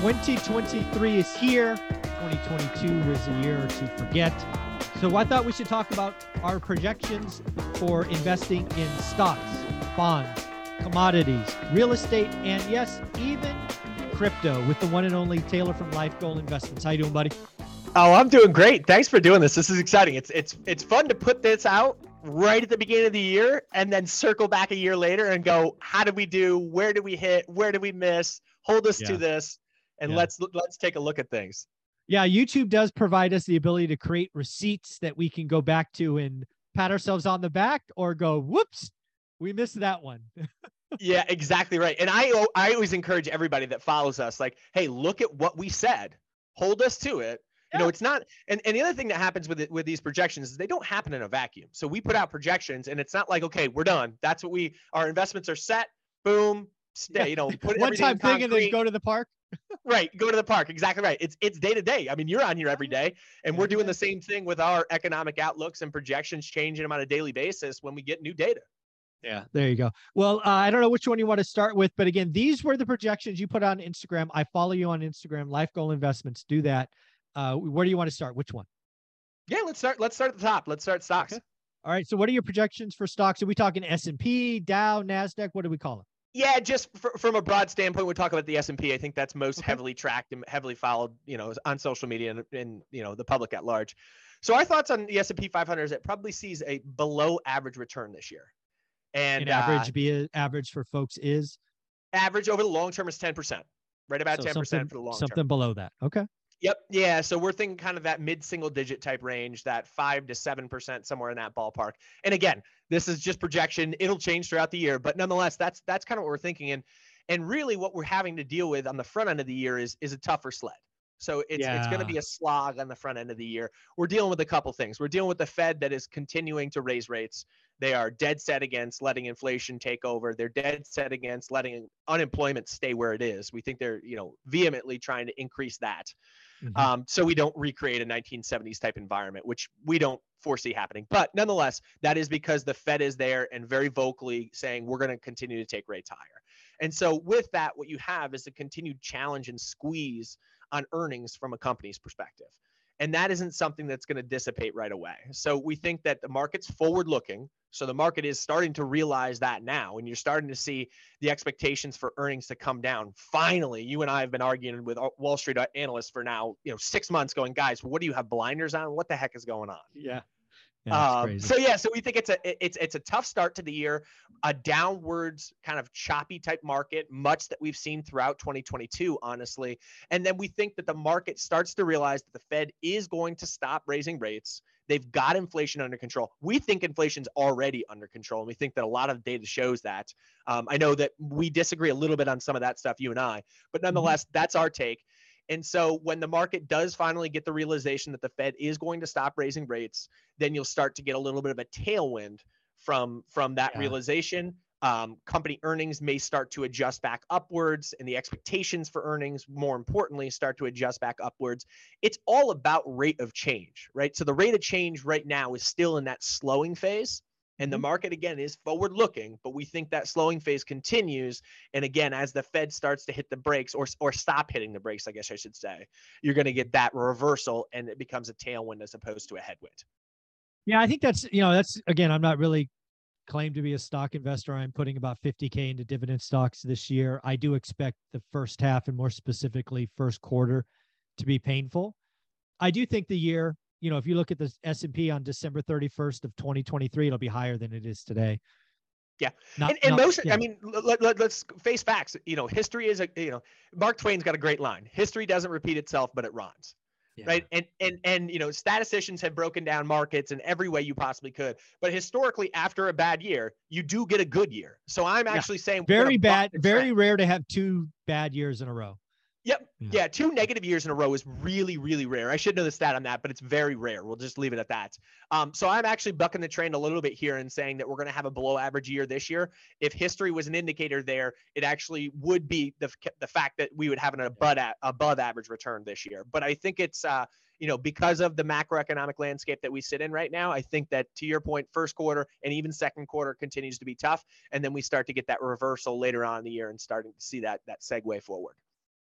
2023 is here. 2022 is a year to forget. So I thought we should talk about our projections for investing in stocks, bonds, commodities, real estate, and yes, even crypto with the one and only Taylor from Life Goal Investments. How you doing, buddy? Oh, I'm doing great. Thanks for doing this. This is exciting. It's it's it's fun to put this out right at the beginning of the year and then circle back a year later and go, how did we do? Where did we hit? Where did we miss? Hold us Yeah. to this and Yeah. let's let's take a look at things. Yeah, YouTube does provide us the ability to create receipts that we can go back to and pat ourselves on the back or go, whoops, we missed that one. yeah, exactly right. And I I always encourage everybody that follows us like, hey, look at what we said. Hold us to it. You know, it's not and, and the other thing that happens with it with these projections is they don't happen in a vacuum. So we put out projections and it's not like, okay, we're done. That's what we our investments are set. Boom. Stay, Yeah. you know, put one time in thing and then go to the park. Right, go to the park. Exactly right. It's it's day to day. I mean, you're on here every day, and we're doing the same thing with our economic outlooks and projections changing them on a daily basis when we get new data. Yeah, there you go. Well, uh, I don't know which one you want to start with, but again, these were the projections you put on Instagram. I follow you on Instagram, Life Goal Investments. Do that. Uh, where do you want to start? Which one? Yeah, let's start. Let's start at the top. Let's start stocks. Okay. All right. So, what are your projections for stocks? Are we talking S and P, Dow, Nasdaq? What do we call them? Yeah, just fr- from a broad standpoint, we talk about the S and P. I think that's most Okay. heavily tracked and heavily followed, you know, on social media and, and you know the public at large. So our thoughts on the S and P 500 is it probably sees a below average return this year, and And uh, average be average for folks is average over the long term is 10 percent, right about so 10 something, percent for the long term. something below that. Okay. Yep. Yeah. So we're thinking kind of that mid single digit type range, that five to seven percent, somewhere in that ballpark. And again, this is just projection. It'll change throughout the year, but nonetheless, that's that's kind of what we're thinking. And and really, what we're having to deal with on the front end of the year is is a tougher sled. So it's it's going to be a slog on the front end of the year. We're dealing with a couple things. We're dealing with the Fed that is continuing to raise rates. They are dead set against letting inflation take over. They're dead set against letting unemployment stay where it is. We think they're you know vehemently trying to increase that Mhm. um, so we don't recreate a 1970s type environment, which we don't foresee happening. But nonetheless, that is because the Fed is there and very vocally saying we're going to continue to take rates higher. And so with that, what you have is a continued challenge and squeeze on earnings from a company's perspective. And that isn't something that's going to dissipate right away. So we think that the market's forward looking. So the market is starting to realize that now, and you're starting to see the expectations for earnings to come down. Finally, you and I have been arguing with uh, Wall Street analysts for now, you know, six months, going, guys, what do you have blinders on? What the heck is going on? Yeah. Yeah, Um, so yeah, so we think it's a it's it's a tough start to the year, a downwards kind of choppy type market, much that we've seen throughout 2022, honestly. And then we think that the market starts to realize that the Fed is going to stop raising rates. They've got inflation under control. We think inflation's already under control, and we think that a lot of data shows that. Um, I know that we disagree a little bit on some of that stuff, you and I, but nonetheless, that's our take. And so when the market does finally get the realization that the Fed is going to stop raising rates, then you'll start to get a little bit of a tailwind from from that Yeah. realization. Um, company earnings may start to adjust back upwards, and the expectations for earnings, more importantly, start to adjust back upwards. It's all about rate of change, right? So the rate of change right now is still in that slowing phase. And the Mhm. market again is forward looking, but we think that slowing phase continues. And again, as the Fed starts to hit the brakes or or stop hitting the brakes, I guess I should say, you're going to get that reversal and it becomes a tailwind as opposed to a headwind. Yeah, I think that's you know that's again I'm not really claimed to be a stock investor. I'm putting about 50k into dividend stocks this year. I do expect the first half and more specifically first quarter to be painful. I do think the year, you know, if you look at the S&P on December 31st of 2023, it'll be higher than it is today. Yeah. Not, and, and not- most, yeah. I mean, let, let, let's face facts. You know, history is a, you know, Mark Twain's got a great line. History doesn't repeat itself, but it rhymes. yeah. right? And and and you know, statisticians have broken down markets in every way you possibly could. But historically, after a bad year, you do get a good year. So I'm actually yeah. saying very bad, very rare to have two bad years in a row. Yep. Yeah. yeah. Two negative years in a row is really, really rare. I should know the stat on that, but it's very rare. We'll just leave it at that. Um, so I'm actually bucking the trend a little bit here and saying that we're going to have a below average year this year. If history was an indicator there, it actually would be the, the fact that we would have an above, above average return this year. But I think it's, uh, you know, because of the macroeconomic landscape that we sit in right now, I think that to your point, first quarter and even second quarter continues to be tough. And then we start to get that reversal later on in the year and starting to see that that segue forward.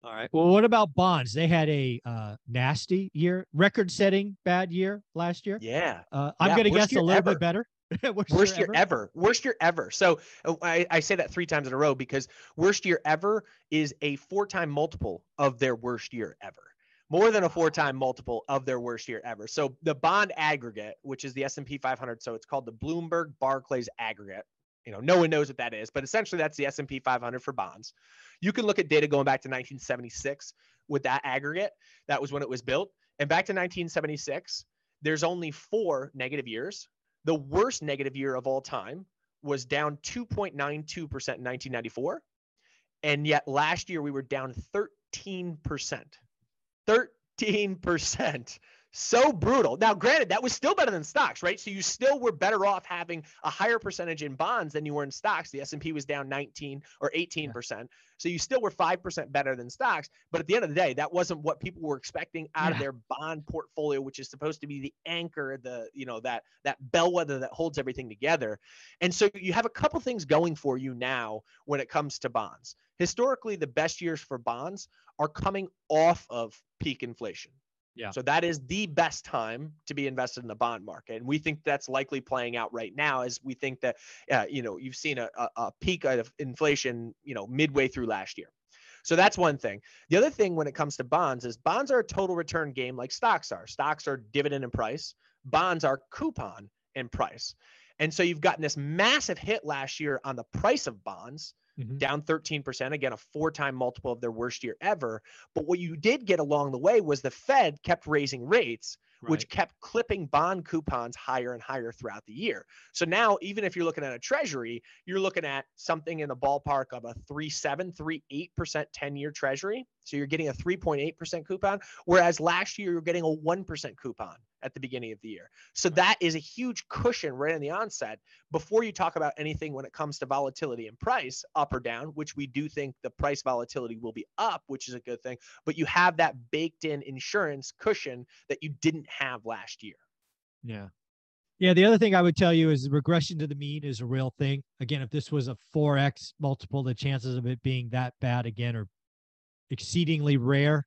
All right. Well, what about bonds? They had a uh, nasty year, record-setting bad year last year. Yeah. Uh, I'm yeah, going to guess a little ever. bit better. worst, worst year, ever. ever. Worst year ever. So uh, I, I say that three times in a row because worst year ever is a four-time multiple of their worst year ever. More than a four-time multiple of their worst year ever. So the bond aggregate, which is the S&P 500, so it's called the Bloomberg Barclays aggregate. You know, no one knows what that is, but essentially that's the S&P 500 for bonds. You can look at data going back to 1976 with that aggregate. That was when it was built. And back to 1976, there's only four negative years. The worst negative year of all time was down 2.92% in 1994. And yet last year we were down 13%. 13% so brutal. Now, granted, that was still better than stocks, right? So you still were better off having a higher percentage in bonds than you were in stocks. The S&P was down 19 or 18%. Yeah. So you still were 5% better than stocks, but at the end of the day, that wasn't what people were expecting out yeah. of their bond portfolio, which is supposed to be the anchor, the, you know, that that bellwether that holds everything together. And so you have a couple things going for you now when it comes to bonds. Historically, the best years for bonds are coming off of peak inflation. Yeah. So that is the best time to be invested in the bond market, and we think that's likely playing out right now. As we think that, uh, you know, you've seen a, a, peak of inflation, you know, midway through last year. So that's one thing. The other thing when it comes to bonds is bonds are a total return game like stocks are. Stocks are dividend and price. Bonds are coupon and price. And so you've gotten this massive hit last year on the price of bonds mm-hmm. down 13%. Again, a four time multiple of their worst year ever. But what you did get along the way was the Fed kept raising rates, right. which kept clipping bond coupons higher and higher throughout the year. So now, even if you're looking at a treasury, you're looking at something in the ballpark of a 3.7, 3.8% 10 year treasury. So you're getting a 3.8% coupon, whereas last year you're getting a 1% coupon at the beginning of the year. So that is a huge cushion right in the onset before you talk about anything when it comes to volatility and price up or down, which we do think the price volatility will be up, which is a good thing. But you have that baked in insurance cushion that you didn't have last year. Yeah. Yeah, the other thing I would tell you is regression to the mean is a real thing. Again, if this was a 4x multiple, the chances of it being that bad again are exceedingly rare.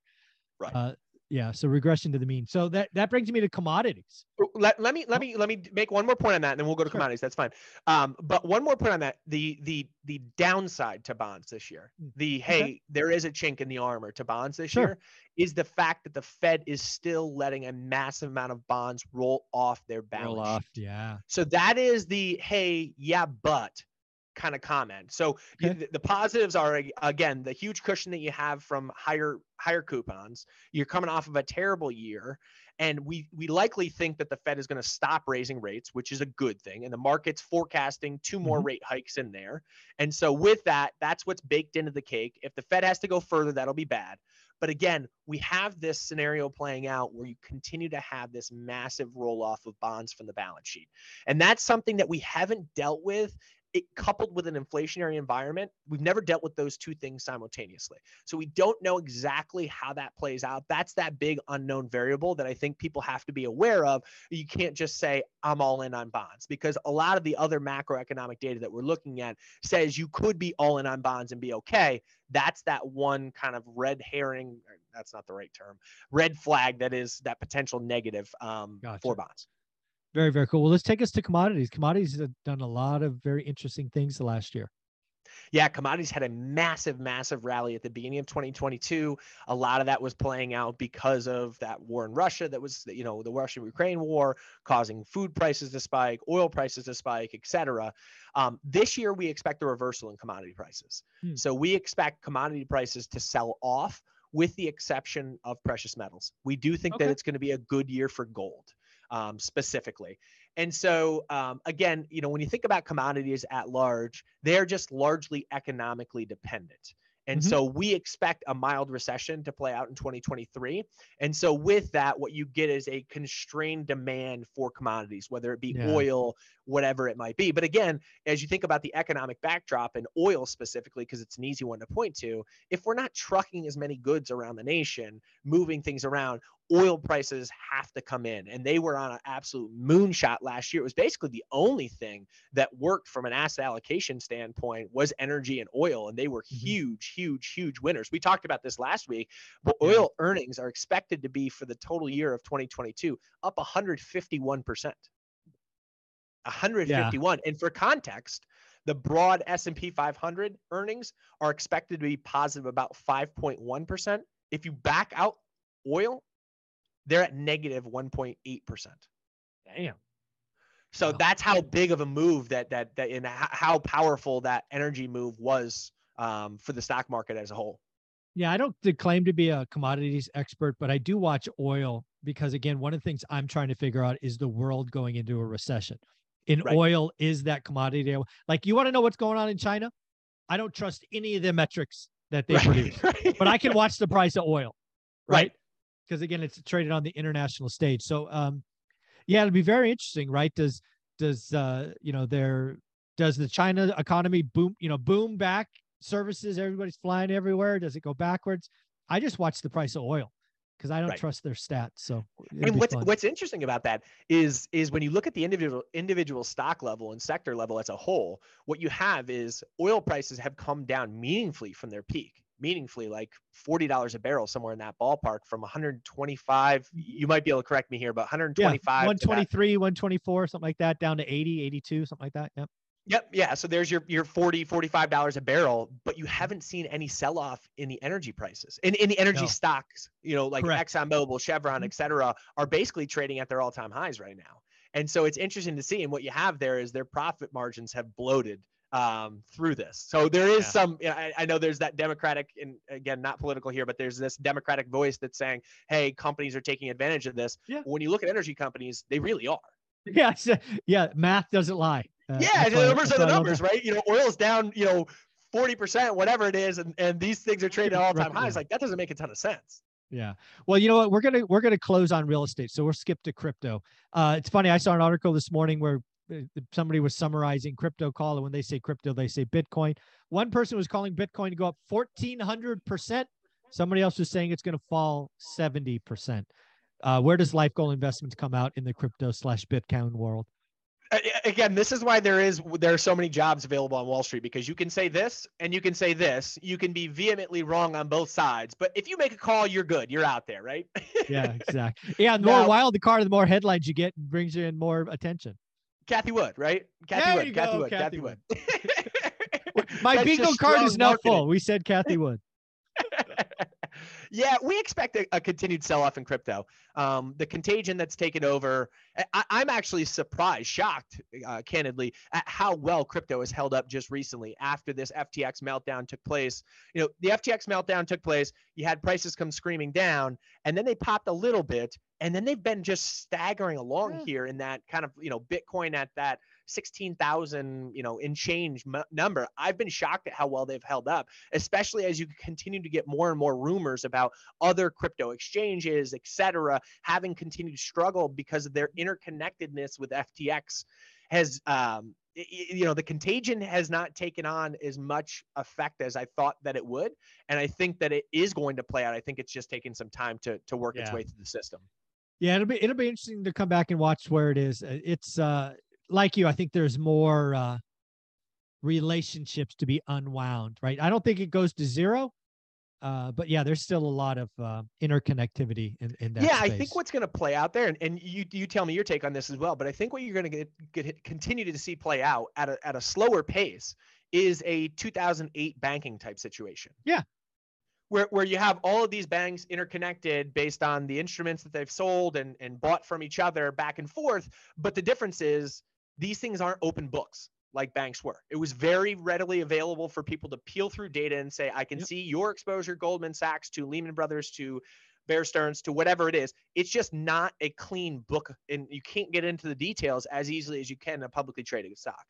Right. Uh, yeah so regression to the mean so that that brings me to commodities let, let me let me let me make one more point on that and then we'll go to sure. commodities that's fine um, but one more point on that the the the downside to bonds this year hmm. the hey okay. there is a chink in the armor to bonds this sure. year is the fact that the fed is still letting a massive amount of bonds roll off their balance roll off, yeah so that is the hey yeah but kind of comment. So okay. the, the, positives are again the huge cushion that you have from higher higher coupons. You're coming off of a terrible year, and we we likely think that the Fed is going to stop raising rates, which is a good thing. And the market's forecasting two more mm-hmm. rate hikes in there. And so with that, that's what's baked into the cake. If the Fed has to go further, that'll be bad. But again, we have this scenario playing out where you continue to have this massive roll off of bonds from the balance sheet. And that's something that we haven't dealt with it coupled with an inflationary environment, we've never dealt with those two things simultaneously. So we don't know exactly how that plays out. That's that big unknown variable that I think people have to be aware of. You can't just say, I'm all in on bonds because a lot of the other macroeconomic data that we're looking at says you could be all in on bonds and be okay. That's that one kind of red herring. That's not the right term. Red flag that is that potential negative um, gotcha. for bonds. Very, very cool. Well, let's take us to commodities. Commodities have done a lot of very interesting things the last year. Yeah, commodities had a massive, massive rally at the beginning of 2022. A lot of that was playing out because of that war in Russia that was, you know, the Russian Ukraine war causing food prices to spike, oil prices to spike, et cetera. Um, this year, we expect a reversal in commodity prices. Hmm. So we expect commodity prices to sell off with the exception of precious metals. We do think Okay. that it's going to be a good year for gold um, specifically. And so, um, again, you know, when you think about commodities at large, they're just largely economically dependent. And Mhm. so we expect a mild recession to play out in 2023. And so with that, what you get is a constrained demand for commodities, whether it be Yeah. oil, whatever it might be. But again, as you think about the economic backdrop and oil specifically, because it's an easy one to point to, if we're not trucking as many goods around the nation, moving things around, oil prices have to come in. And they were on an absolute moonshot last year. It was basically the only thing that worked from an asset allocation standpoint was energy and oil. And they were Mhm. huge, huge, huge winners. We talked about this last week, but Yeah. oil earnings are expected to be for the total year of 2022 up 151%. 151. And for context, the broad S&P 500 earnings are expected to be positive about 5.1%. If you back out oil, they're at negative 1.8%. Damn. So Wow. that's how big of a move that that that and how powerful that energy move was um, for the stock market as a whole. Yeah, I don't claim to be a commodities expert, but I do watch oil because again, one of the things I'm trying to figure out is the world going into a recession. In Right. oil, is that commodity? Like, you want to know what's going on in China? I don't trust any of the metrics that they produce, but I can watch the price of oil, Right. Because again, it's traded on the international stage. So, um, yeah, it'll be very interesting, right? Does does uh, you know their does the China economy boom, you know, boom back services? Everybody's flying everywhere. Does it go backwards? I just watch the price of oil because I don't Right. trust their stats. So, and what's fun. what's interesting about that is is when you look at the individual individual stock level and sector level as a whole, what you have is oil prices have come down meaningfully from their peak. Meaningfully, like forty dollars a barrel, somewhere in that ballpark, from 125. You might be able to correct me here, but 125, yeah, 123, 124, something like that, down to 80, 82, something like that. Yep. Yep. Yeah. So there's your your 40, 45 dollars a barrel, but you haven't seen any sell off in the energy prices. In in the energy No. stocks, you know, like Correct. ExxonMobil, Chevron, Mhm. et cetera, are basically trading at their all-time highs right now. And so it's interesting to see. And what you have there is their profit margins have bloated um, through this. So there is Yeah. some, you know, I, I know there's that Democratic, and again, not political here, but there's this Democratic voice that's saying, hey, companies are taking advantage of this. Yeah. When you look at energy companies, they really are. Yeah. yeah. Math doesn't lie. Uh, yeah, the numbers are the why I love numbers, right? You know, oil's down, you know, 40%, whatever it is, and, and these things are trading at all time Right, highs. Like that doesn't make a ton of sense. Yeah. Well, you know what? We're gonna we're gonna close on real estate, so we'll skip to crypto. Uh, it's funny. I saw an article this morning where somebody was summarizing crypto call, and when they say crypto, they say Bitcoin. One person was calling Bitcoin to go up fourteen hundred percent. Somebody else was saying it's going to fall seventy percent. Uh, where does Life Goal Investments come out in the crypto slash Bitcoin world? Again, this is why there is there are so many jobs available on Wall Street because you can say this and you can say this. You can be vehemently wrong on both sides, but if you make a call, you're good. You're out there, right? Yeah, exactly. Yeah, the more Now- wild the card, the more headlines you get, and brings you in more attention. Cathie Wood, right? Cathie There Wood, Cathie go, Wood, Cathie Cathie Wood. My That's bingo card is now marketing. full. We said Cathie Wood. yeah, we expect a, a continued sell-off in crypto. Um, the contagion that's taken over. I, I'm actually surprised, shocked, uh, candidly, at how well crypto has held up just recently after this FTX meltdown took place. You know, the FTX meltdown took place. You had prices come screaming down, and then they popped a little bit, and then they've been just staggering along Yeah. here in that kind of you know Bitcoin at that 16,000 you know in change m- number. I've been shocked at how well they've held up especially as you continue to get more and more rumors about other crypto exchanges, etc having continued to struggle because of their interconnectedness with FTX has um y- y- you know the contagion has not taken on as much effect as I thought that it would and I think that it is going to play out I think it's just taking some time to to work its way through the system Yeah, it'll be it'll be interesting to come back and watch where it is. Uh, It's uh like you, I think there's more uh relationships to be unwound, right? I don't think it goes to zero. Uh, but yeah, there's still a lot of uh, interconnectivity in, in that. yeah, I think what's going to play out there, and, and you you tell me your take on this as well. But I think what you're going to get, get continue to see play out at a at a slower pace is a 2008 banking type situation. Yeah. Where, where you have all of these banks interconnected based on the instruments that they've sold and, and bought from each other back and forth. But the difference is these things aren't open books like banks were. It was very readily available for people to peel through data and say, I can Yep. see your exposure, Goldman Sachs to Lehman Brothers to Bear Stearns to whatever it is. It's just not a clean book, and you can't get into the details as easily as you can in a publicly traded stock.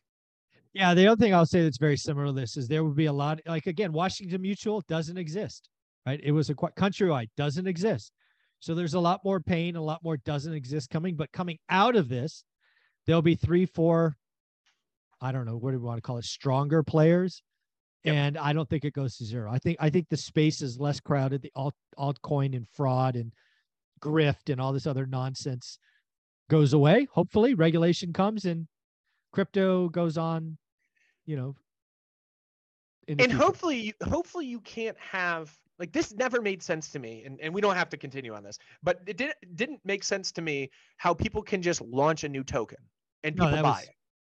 Yeah, the other thing I'll say that's very similar to this is there would be a lot like again, Washington Mutual doesn't exist, right? It was a countrywide doesn't exist. So there's a lot more pain, a lot more doesn't exist coming, but coming out of this, there'll be three, four, I don't know, what do we want to call it, stronger players. Yep. And I don't think it goes to zero. I think I think the space is less crowded. The alt altcoin and fraud and grift and all this other nonsense goes away. Hopefully, regulation comes and crypto goes on, you know. and future. hopefully you, hopefully you can't have like this never made sense to me and, and we don't have to continue on this but it didn't didn't make sense to me how people can just launch a new token and people that buy was- it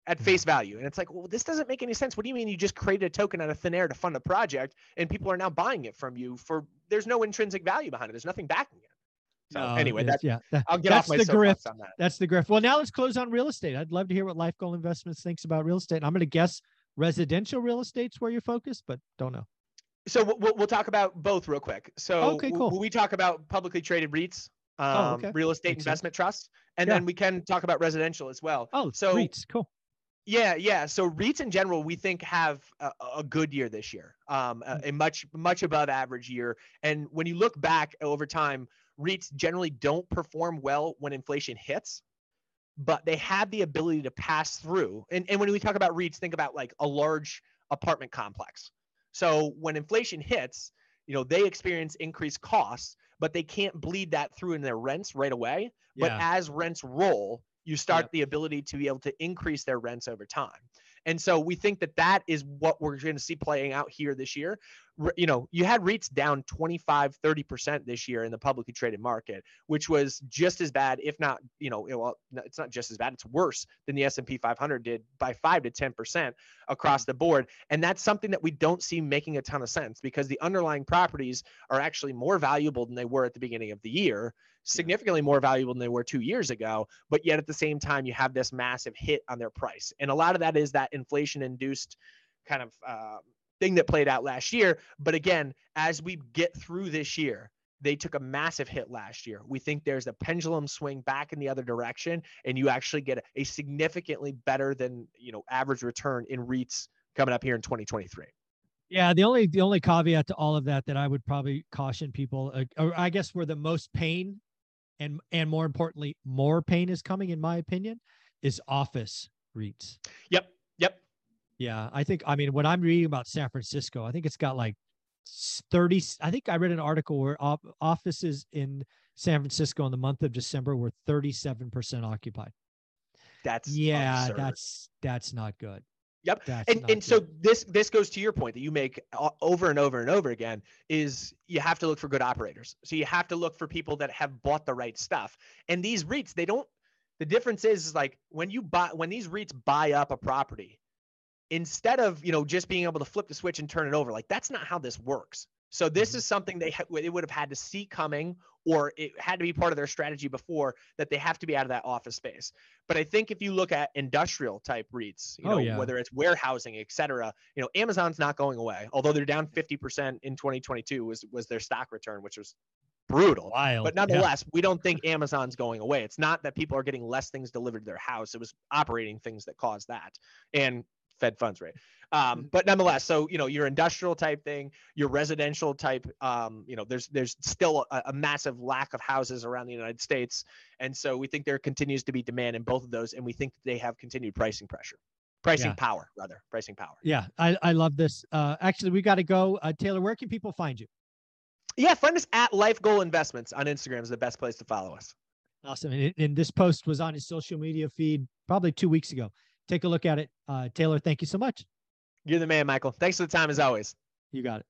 at face value and it's like well this doesn't make any sense what do you mean you just created a token out of thin air to fund a project and people are now buying it from you for there's no intrinsic value behind it there's nothing backing it so No, anyway that's yeah, that- i'll get that's off my the grift. on that That's the grift. Well, now let's close on real estate. I'd love to hear what Life Goal Investments thinks about real estate. And I'm going to guess residential real estate's where you're focused, but don't know. So we'll- we'll, talk about both real quick. So Okay, cool. we talk about publicly traded REITs, um, Oh, okay. real estate Makes sense. investment trusts, and Yeah. then we can talk about residential as well. Oh, So- REITs, cool. Yeah, yeah. So REITs in general, we think have a, a good year this year, um, Mm. a, a much much above average year. And when you look back over time, REITs generally don't perform well when inflation hits, but they have the ability to pass through. And and when we talk about REITs, think about like a large apartment complex. So when inflation hits, you know they experience increased costs, but they can't bleed that through in their rents right away. But as rents roll, you start Yep. the ability to be able to increase their rents over time. And so we think that that is what we're going to see playing out here this year. You know, you had REITs down 25, 30% this year in the publicly traded market, which was just as bad, if not, you know, well, it's not just as bad, it's worse than the S&P 500 did by 5 to 10% across the board. And that's something that we don't see making a ton of sense because the underlying properties are actually more valuable than they were at the beginning of the year, significantly more valuable than they were 2 years ago but yet at the same time you have this massive hit on their price. And a lot of that is that inflation induced kind of uh, thing that played out last year. But again as we get through this year they took a massive hit last year. We think there's a pendulum swing back in the other direction and you actually get a, significantly better than you know average return in REITs coming up here in 2023 Yeah, the only the only caveat to all of that that I would probably caution people, uh, or I guess where the most pain, and and more importantly, more pain is coming, in my opinion, is office REITs. yep Yeah, I think I mean when I'm reading about San Francisco, I think it's got like 30 I think I read an article where op- offices in San Francisco in the month of December were 37% occupied. that's Yeah, absurd. that's that's not good. Yep. That's and and so this this goes to your point that you make over and over and over again is you have to look for good operators. So you have to look for people that have bought the right stuff. And these REITs, they don't. The difference is, is like when you buy when these REITs buy up a property, instead of you know just being able to flip the switch and turn it over, like that's not how this works. So this Mhm. is something they ha- they would have had to see coming, or it had to be part of their strategy before that they have to be out of that office space. But I think if you look at industrial type REITs, you Oh, know, yeah. whether it's warehousing, et cetera, you know, Amazon's not going away. Although they're down 50% in 2022 was was their stock return, which was brutal. Wild. But yeah. nonetheless, we don't think Amazon's going away. It's not that people are getting less things delivered to their house. It was operating things that caused that. And Fed funds rate. Mm-hmm. Um, but nonetheless, so you know, your industrial type thing, your residential type, um, you know, there's there's still a, a massive lack of houses around the United States, and so we think there continues to be demand in both of those, and we think they have continued pricing pressure, pricing Yeah. power rather, pricing power. Yeah, I, I love this. Uh, actually, we got to go. Uh, Taylor, where can people find you? Yeah, find us at Life Goal Investments on Instagram is the best place to follow us. Awesome. And, and this post was on his social media feed probably two weeks ago. Take a look at it. Uh, Taylor, thank you so much. You're the man, Michael. Thanks for the time as always. You got it.